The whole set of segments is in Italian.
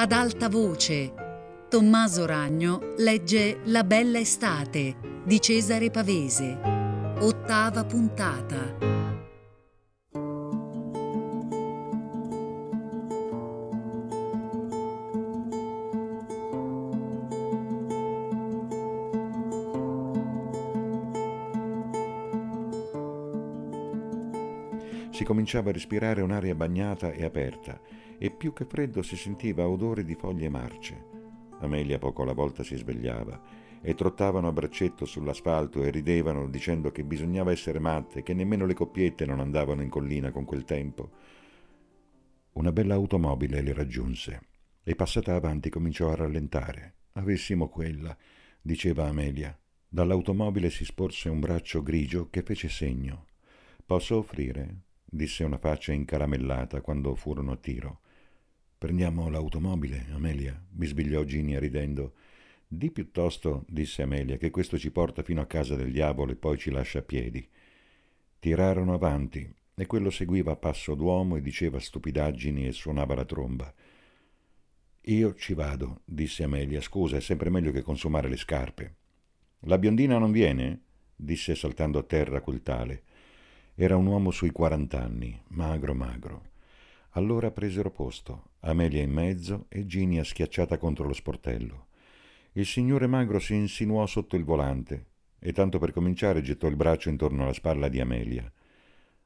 ad alta voce. Tommaso Ragno legge La bella estate di Cesare Pavese. Ottava puntata. Cominciava a respirare un'aria bagnata e aperta e più che freddo si sentiva odore di foglie marce. Amelia poco alla volta si svegliava e trottavano a braccetto sull'asfalto e ridevano dicendo che bisognava essere matte, che nemmeno le coppiette non andavano in collina con quel tempo. Una bella automobile le raggiunse e passata avanti cominciò a rallentare. Avessimo quella, diceva Amelia. Dall'automobile si sporse un braccio grigio che fece segno. Posso offrire? Disse una faccia incaramellata quando furono a tiro. Prendiamo l'automobile, Amelia, bisbigliò Ginia ridendo. Di piuttosto, disse Amelia, che questo ci porta fino a casa del diavolo e poi ci lascia a piedi. Tirarono avanti e quello seguiva a passo d'uomo e diceva stupidaggini e suonava la tromba. Io ci vado, disse Amelia. Scusa, è sempre meglio che consumare le scarpe. La biondina non viene? disse saltando a terra quel tale. Era un uomo sui quarant'anni, magro magro. Allora presero posto, Amelia in mezzo e Ginia schiacciata contro lo sportello. Il signore magro si insinuò sotto il volante e tanto per cominciare gettò il braccio intorno alla spalla di Amelia.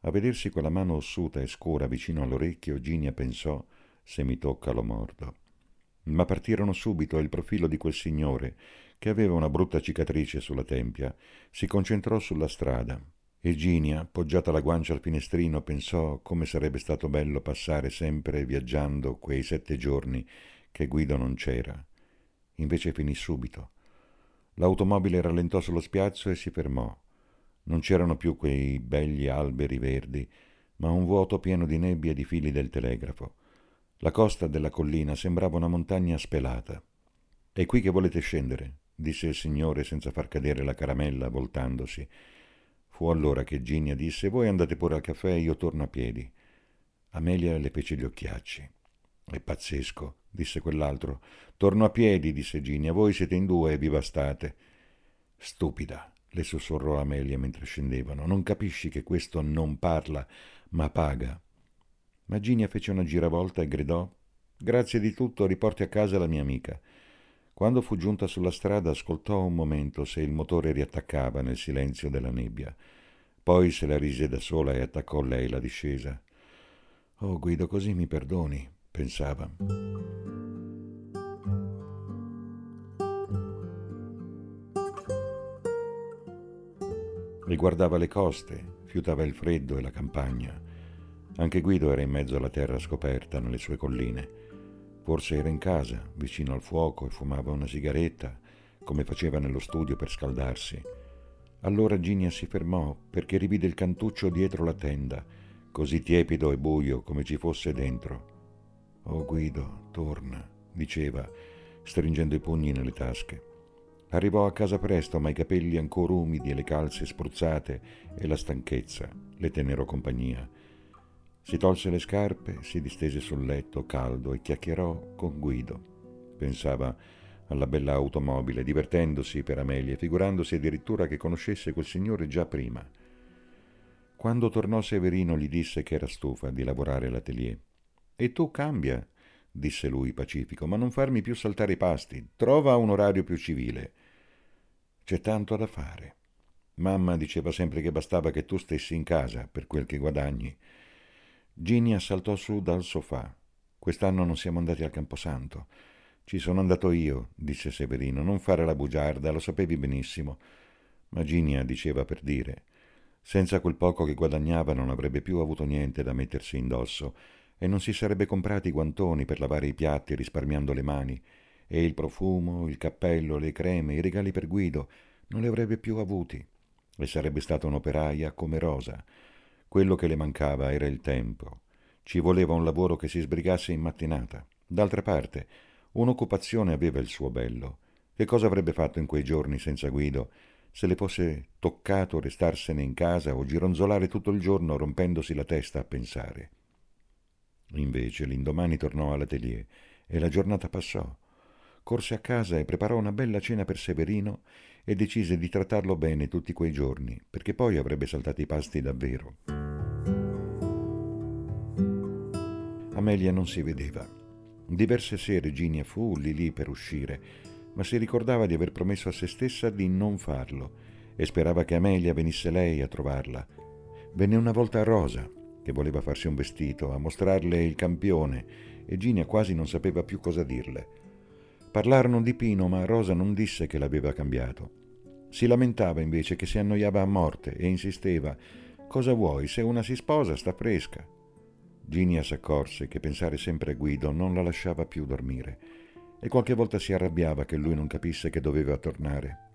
A vedersi quella mano ossuta e scura vicino all'orecchio, Ginia pensò se mi tocca lo mordo. Ma partirono subito e il profilo di quel signore, che aveva una brutta cicatrice sulla tempia, si concentrò sulla strada Eginia, poggiata la guancia al finestrino, pensò come sarebbe stato bello passare sempre viaggiando quei sette giorni che Guido non c'era. Invece finì subito. L'automobile rallentò sullo spiazzo e si fermò. Non c'erano più quei begli alberi verdi, ma un vuoto pieno di nebbie e di fili del telegrafo. La costa della collina sembrava una montagna spelata. È qui che volete scendere? disse il signore senza far cadere la caramella, voltandosi. Fu allora che Ginia disse Voi andate pure al caffè, io torno a piedi. Amelia le fece gli occhiacci. È pazzesco, disse quell'altro. Torno a piedi, disse Ginia, voi siete in due e vi bastate. Stupida, le sussurrò Amelia mentre scendevano. Non capisci che questo non parla, ma paga. Ma Ginia fece una giravolta e gridò Grazie di tutto, riporti a casa la mia amica. Quando fu giunta sulla strada ascoltò un momento se il motore riattaccava nel silenzio della nebbia. Poi se la rise da sola e attaccò lei la discesa. Oh Guido, così mi perdoni, pensava. Riguardava le coste, fiutava il freddo e la campagna. Anche Guido era in mezzo alla terra scoperta nelle sue colline. Forse era in casa, vicino al fuoco, e fumava una sigaretta, come faceva nello studio per scaldarsi. Allora Ginia si fermò perché rivide il cantuccio dietro la tenda, così tiepido e buio come ci fosse dentro. Oh Guido, torna, diceva, stringendo i pugni nelle tasche. Arrivò a casa presto, ma i capelli ancora umidi e le calze spruzzate e la stanchezza le tennero compagnia. Si tolse le scarpe, si distese sul letto caldo e chiacchierò con Guido. Pensava alla bella automobile, divertendosi per Amelia, figurandosi addirittura che conoscesse quel signore già prima. Quando tornò Severino gli disse che era stufa di lavorare all'atelier. E tu cambia, disse lui pacifico, ma non farmi più saltare i pasti. Trova un orario più civile. C'è tanto da fare. Mamma diceva sempre che bastava che tu stessi in casa per quel che guadagni. Ginia saltò su dal sofà. Quest'anno non siamo andati al Camposanto. Ci sono andato io, disse Severino. Non fare la bugiarda, lo sapevi benissimo. Ma Ginia diceva per dire. Senza quel poco che guadagnava non avrebbe più avuto niente da mettersi indosso e non si sarebbe comprati i guantoni per lavare i piatti risparmiando le mani e il profumo, il cappello, le creme, i regali per Guido non li avrebbe più avuti e sarebbe stata un'operaia come Rosa quello che le mancava era il tempo. Ci voleva un lavoro che si sbrigasse in mattinata. D'altra parte, un'occupazione aveva il suo bello. Che cosa avrebbe fatto in quei giorni senza Guido se le fosse toccato restarsene in casa o gironzolare tutto il giorno rompendosi la testa a pensare? Invece l'indomani tornò all'atelier e la giornata passò. Corse a casa e preparò una bella cena per Severino e decise di trattarlo bene tutti quei giorni, perché poi avrebbe saltato i pasti davvero. Amelia non si vedeva. Diverse sere Ginia fu lì lì per uscire, ma si ricordava di aver promesso a se stessa di non farlo e sperava che Amelia venisse lei a trovarla. Venne una volta a Rosa, che voleva farsi un vestito, a mostrarle il campione, e Ginia quasi non sapeva più cosa dirle. Parlarono di Pino, ma Rosa non disse che l'aveva cambiato. Si lamentava invece che si annoiava a morte e insisteva Cosa vuoi? Se una si sposa sta fresca. Ginia s'accorse che pensare sempre a Guido non la lasciava più dormire e qualche volta si arrabbiava che lui non capisse che doveva tornare.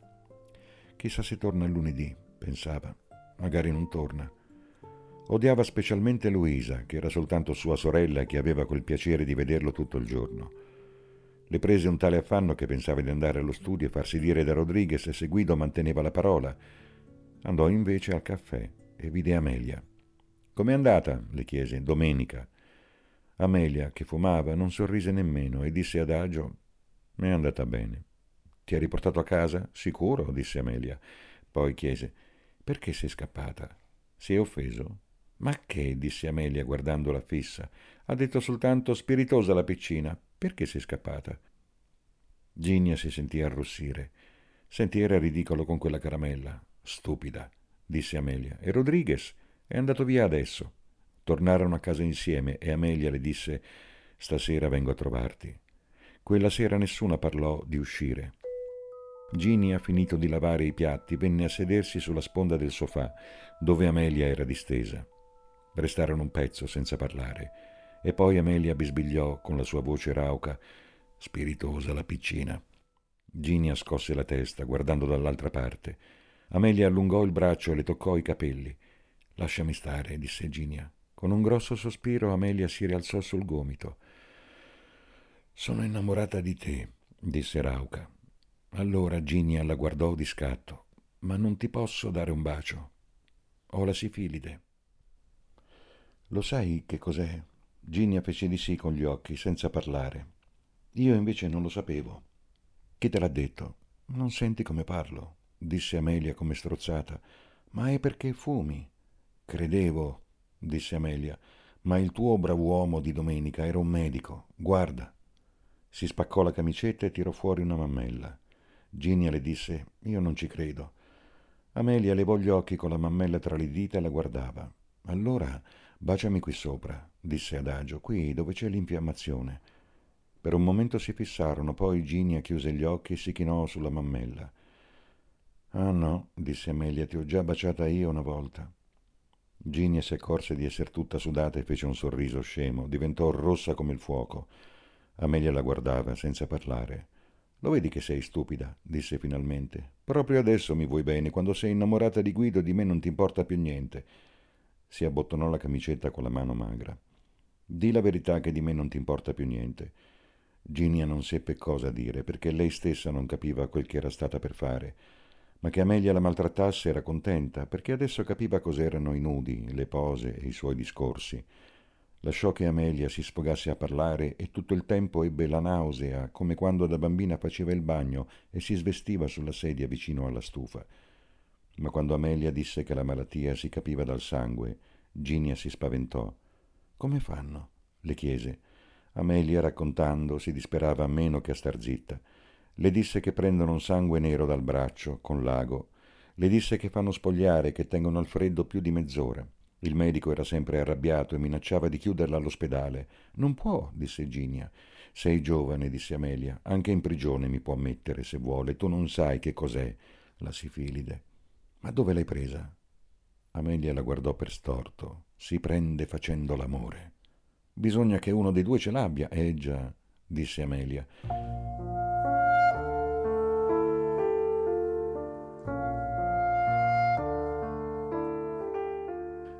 Chissà se torna lunedì, pensava. Magari non torna. Odiava specialmente Luisa, che era soltanto sua sorella e che aveva quel piacere di vederlo tutto il giorno. Le prese un tale affanno che pensava di andare allo studio e farsi dire da Rodriguez se Guido manteneva la parola. Andò invece al caffè e vide Amelia. Com'è andata? le chiese. Domenica. Amelia, che fumava, non sorrise nemmeno e disse adagio: È andata bene. Ti ha riportato a casa? Sicuro, disse Amelia. Poi chiese: Perché sei scappata? Si è offeso? Ma che? disse Amelia guardandola fissa. Ha detto soltanto spiritosa la piccina. Perché sei scappata? Ginia si sentì arrossire. Sentì era ridicolo con quella caramella. Stupida, disse Amelia. E Rodriguez è andato via adesso. Tornarono a casa insieme e Amelia le disse Stasera vengo a trovarti. Quella sera nessuna parlò di uscire. Ginia, finito di lavare i piatti, venne a sedersi sulla sponda del sofà, dove Amelia era distesa. Restarono un pezzo senza parlare e poi Amelia bisbigliò con la sua voce rauca, spiritosa la piccina. Ginia scosse la testa, guardando dall'altra parte. Amelia allungò il braccio e le toccò i capelli. Lasciami stare, disse Ginia. Con un grosso sospiro Amelia si rialzò sul gomito. Sono innamorata di te, disse Rauca. Allora Ginia la guardò di scatto. Ma non ti posso dare un bacio. Ho la sifilide. Lo sai che cos'è? Ginia fece di sì con gli occhi, senza parlare. Io invece non lo sapevo. Chi te l'ha detto? Non senti come parlo, disse Amelia come strozzata. Ma è perché fumi. Credevo, disse Amelia, ma il tuo brav'uomo di domenica era un medico. Guarda. Si spaccò la camicetta e tirò fuori una mammella. Ginia le disse: Io non ci credo. Amelia levò gli occhi con la mammella tra le dita e la guardava. Allora Baciami qui sopra, disse adagio, qui dove c'è l'infiammazione. Per un momento si fissarono, poi Ginia chiuse gli occhi e si chinò sulla mammella. Ah no, disse Amelia, ti ho già baciata io una volta. Ginia si accorse di essere tutta sudata e fece un sorriso scemo, diventò rossa come il fuoco. Amelia la guardava senza parlare. Lo vedi che sei stupida, disse finalmente. Proprio adesso mi vuoi bene, quando sei innamorata di Guido di me non ti importa più niente si abbottonò la camicetta con la mano magra. Di la verità che di me non ti importa più niente. Ginia non seppe cosa dire, perché lei stessa non capiva quel che era stata per fare, ma che Amelia la maltrattasse era contenta, perché adesso capiva cos'erano i nudi, le pose e i suoi discorsi. Lasciò che Amelia si sfogasse a parlare e tutto il tempo ebbe la nausea, come quando da bambina faceva il bagno e si svestiva sulla sedia vicino alla stufa. Ma quando Amelia disse che la malattia si capiva dal sangue, Ginia si spaventò. Come fanno? le chiese. Amelia, raccontando, si disperava meno che a star zitta. Le disse che prendono un sangue nero dal braccio, con l'ago. Le disse che fanno spogliare, che tengono al freddo più di mezz'ora. Il medico era sempre arrabbiato e minacciava di chiuderla all'ospedale. Non può, disse Ginia. Sei giovane, disse Amelia. Anche in prigione mi può mettere se vuole. Tu non sai che cos'è la sifilide. Ma dove l'hai presa? Amelia la guardò per storto. Si prende facendo l'amore. Bisogna che uno dei due ce l'abbia. Eh già, disse Amelia.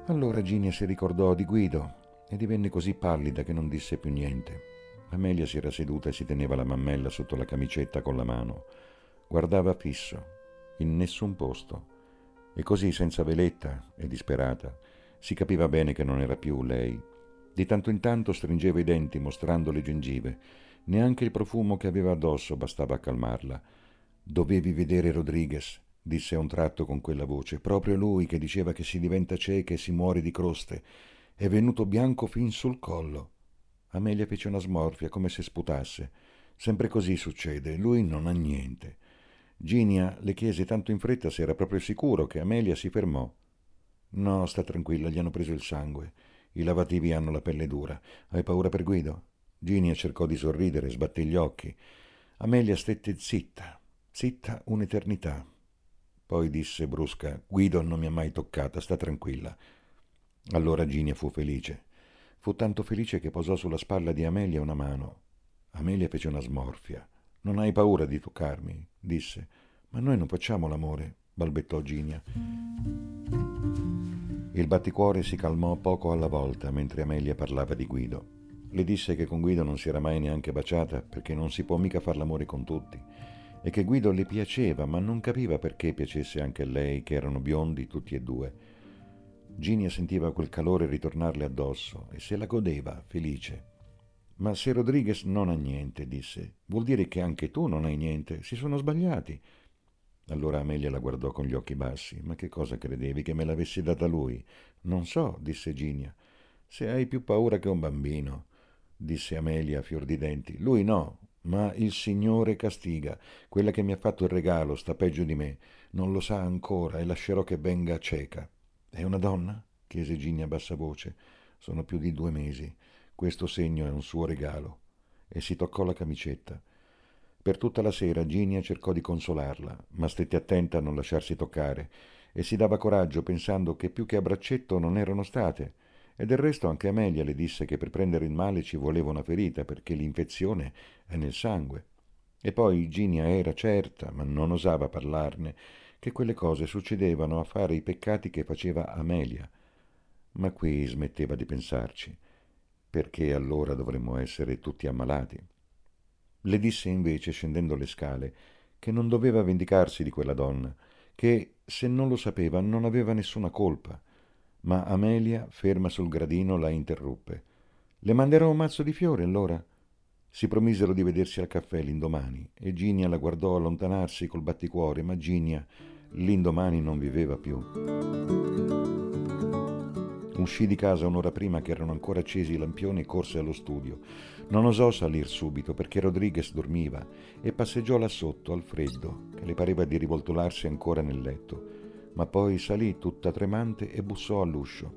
Allora Ginia si ricordò di Guido e divenne così pallida che non disse più niente. Amelia si era seduta e si teneva la mammella sotto la camicetta con la mano. Guardava fisso, in nessun posto. E così, senza veletta e disperata, si capiva bene che non era più lei. Di tanto in tanto stringeva i denti mostrando le gengive. Neanche il profumo che aveva addosso bastava a calmarla. Dovevi vedere Rodriguez, disse a un tratto con quella voce, proprio lui che diceva che si diventa cieca e si muore di croste. È venuto bianco fin sul collo. Amelia fece una smorfia come se sputasse. Sempre così succede, lui non ha niente. Ginia le chiese tanto in fretta se era proprio sicuro che Amelia si fermò. No, sta tranquilla, gli hanno preso il sangue. I lavativi hanno la pelle dura. Hai paura per Guido? Ginia cercò di sorridere, sbatté gli occhi. Amelia stette zitta, zitta un'eternità. Poi disse brusca: Guido non mi ha mai toccata, sta tranquilla. Allora Ginia fu felice. Fu tanto felice che posò sulla spalla di Amelia una mano. Amelia fece una smorfia. Non hai paura di toccarmi? disse. Ma noi non facciamo l'amore, balbettò Ginia. Il batticuore si calmò poco alla volta mentre Amelia parlava di Guido. Le disse che con Guido non si era mai neanche baciata perché non si può mica far l'amore con tutti e che Guido le piaceva ma non capiva perché piacesse anche a lei che erano biondi tutti e due. Ginia sentiva quel calore ritornarle addosso e se la godeva, felice. Ma se Rodriguez non ha niente, disse, vuol dire che anche tu non hai niente. Si sono sbagliati. Allora Amelia la guardò con gli occhi bassi. Ma che cosa credevi che me l'avessi data lui? Non so, disse Ginia. Se hai più paura che un bambino, disse Amelia a fior di denti. Lui no, ma il Signore castiga. Quella che mi ha fatto il regalo sta peggio di me. Non lo sa ancora e lascerò che venga cieca. È una donna? chiese Ginia a bassa voce. Sono più di due mesi. Questo segno è un suo regalo. E si toccò la camicetta. Per tutta la sera Ginia cercò di consolarla, ma stette attenta a non lasciarsi toccare e si dava coraggio pensando che più che a braccetto non erano state. E del resto anche Amelia le disse che per prendere il male ci voleva una ferita perché l'infezione è nel sangue. E poi Ginia era certa, ma non osava parlarne, che quelle cose succedevano a fare i peccati che faceva Amelia. Ma qui smetteva di pensarci. Perché allora dovremmo essere tutti ammalati? Le disse invece, scendendo le scale, che non doveva vendicarsi di quella donna, che, se non lo sapeva, non aveva nessuna colpa. Ma Amelia, ferma sul gradino, la interruppe. Le manderò un mazzo di fiori, allora? Si promisero di vedersi al caffè l'indomani e Ginia la guardò allontanarsi col batticuore, ma Ginia l'indomani non viveva più. Uscì di casa un'ora prima che erano ancora accesi i lampioni e corse allo studio. Non osò salir subito perché Rodriguez dormiva e passeggiò là sotto al freddo, che le pareva di rivoltolarsi ancora nel letto. Ma poi salì tutta tremante e bussò all'uscio.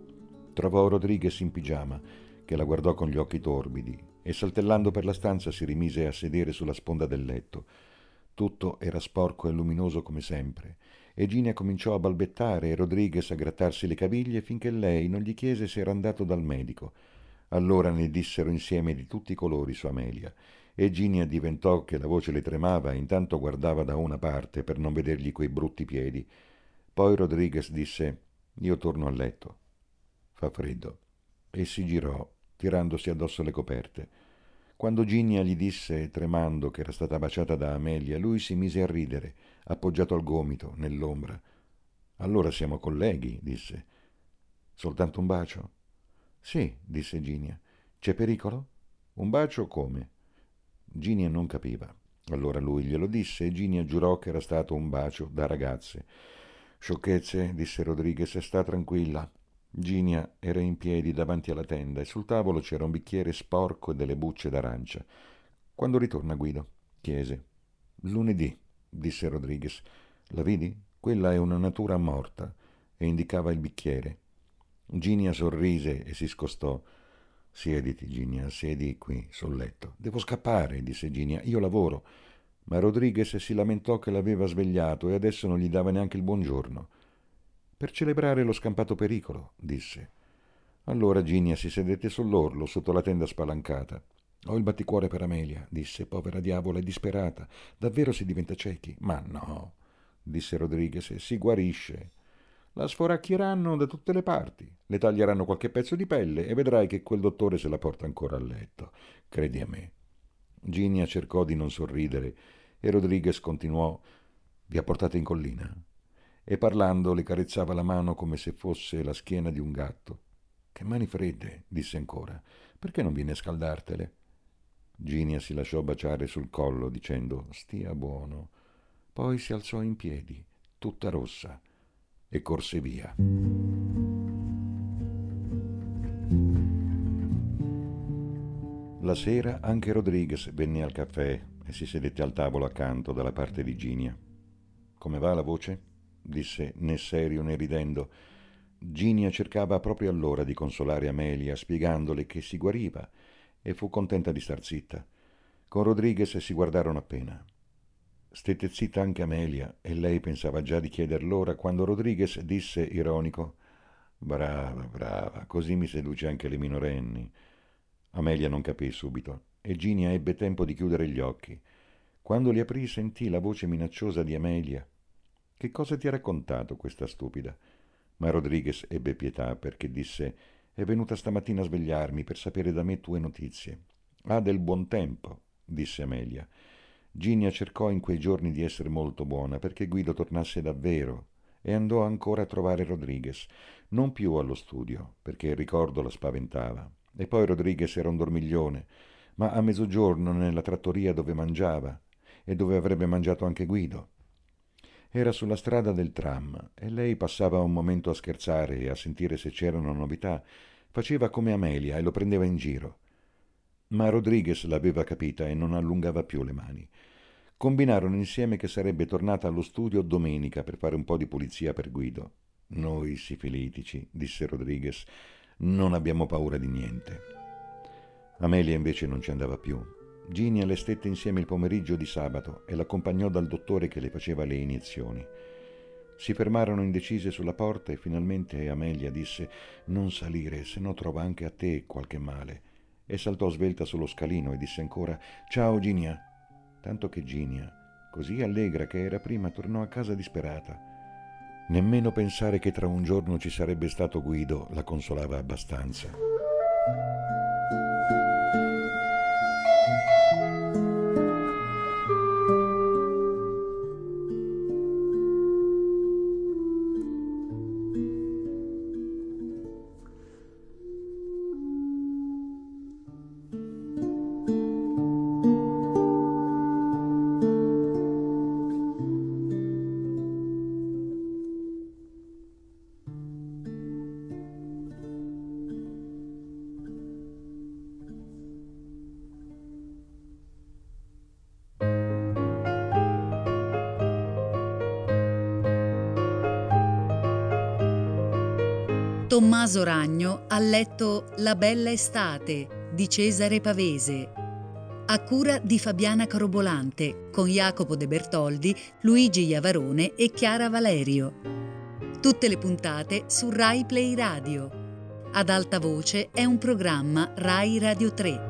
Trovò Rodriguez in pigiama, che la guardò con gli occhi torbidi e saltellando per la stanza si rimise a sedere sulla sponda del letto. Tutto era sporco e luminoso come sempre e Ginia cominciò a balbettare e Rodriguez a grattarsi le caviglie finché lei non gli chiese se era andato dal medico. Allora ne dissero insieme di tutti i colori su Amelia e Ginia diventò che la voce le tremava e intanto guardava da una parte per non vedergli quei brutti piedi. Poi Rodriguez disse Io torno a letto. Fa freddo. E si girò, tirandosi addosso le coperte. Quando Ginia gli disse, tremando, che era stata baciata da Amelia, lui si mise a ridere appoggiato al gomito, nell'ombra. Allora siamo colleghi, disse. Soltanto un bacio? Sì, disse Ginia. C'è pericolo? Un bacio come? Ginia non capiva. Allora lui glielo disse e Ginia giurò che era stato un bacio da ragazze. Sciocchezze, disse Rodriguez, sta tranquilla. Ginia era in piedi davanti alla tenda e sul tavolo c'era un bicchiere sporco e delle bucce d'arancia. Quando ritorna Guido? chiese. Lunedì, disse Rodriguez. La vedi? Quella è una natura morta. E indicava il bicchiere. Ginia sorrise e si scostò. Siediti, Ginia, siedi qui, sul letto. Devo scappare, disse Ginia. Io lavoro. Ma Rodriguez si lamentò che l'aveva svegliato e adesso non gli dava neanche il buongiorno. Per celebrare lo scampato pericolo, disse. Allora Ginia si sedette sull'orlo, sotto la tenda spalancata. Ho il batticuore per Amelia, disse, povera diavola, è disperata. Davvero si diventa ciechi? Ma no, disse Rodriguez, si guarisce. La sforacchieranno da tutte le parti, le taglieranno qualche pezzo di pelle e vedrai che quel dottore se la porta ancora a letto. Credi a me. Ginia cercò di non sorridere e Rodriguez continuò: Vi ha portato in collina? E parlando le carezzava la mano come se fosse la schiena di un gatto. Che mani fredde, disse ancora. Perché non vieni a scaldartele? Ginia si lasciò baciare sul collo dicendo stia buono. Poi si alzò in piedi, tutta rossa, e corse via. La sera anche Rodriguez venne al caffè e si sedette al tavolo accanto dalla parte di Ginia. Come va la voce? disse né serio né ridendo. Ginia cercava proprio allora di consolare Amelia, spiegandole che si guariva, e fu contenta di star zitta. Con Rodriguez si guardarono appena. Stette zitta anche Amelia e lei pensava già di chieder l'ora quando Rodriguez disse ironico Brava, brava, così mi seduce anche le minorenni. Amelia non capì subito e Ginia ebbe tempo di chiudere gli occhi. Quando li aprì sentì la voce minacciosa di Amelia. Che cosa ti ha raccontato questa stupida? Ma Rodriguez ebbe pietà perché disse È venuta stamattina a svegliarmi per sapere da me tue notizie. Ha del buon tempo, disse Amelia. Ginia cercò in quei giorni di essere molto buona perché Guido tornasse davvero e andò ancora a trovare Rodriguez, non più allo studio, perché il ricordo la spaventava. E poi Rodriguez era un dormiglione, ma a mezzogiorno nella trattoria dove mangiava e dove avrebbe mangiato anche Guido. Era sulla strada del tram e lei passava un momento a scherzare e a sentire se c'erano novità. Faceva come Amelia e lo prendeva in giro. Ma Rodriguez l'aveva capita e non allungava più le mani. Combinarono insieme che sarebbe tornata allo studio domenica per fare un po' di pulizia per Guido. Noi sifilitici, disse Rodriguez, non abbiamo paura di niente. Amelia invece non ci andava più. Ginia le stette insieme il pomeriggio di sabato e l'accompagnò dal dottore che le faceva le iniezioni. Si fermarono indecise sulla porta e finalmente Amelia disse Non salire, se no trova anche a te qualche male. E saltò svelta sullo scalino e disse ancora Ciao Ginia. Tanto che Ginia, così allegra che era prima, tornò a casa disperata. Nemmeno pensare che tra un giorno ci sarebbe stato Guido la consolava abbastanza. Tommaso Ragno ha letto La bella estate di Cesare Pavese, a cura di Fabiana Carobolante, con Jacopo De Bertoldi, Luigi Iavarone e Chiara Valerio. Tutte le puntate su Rai Play Radio. Ad alta voce è un programma Rai Radio 3.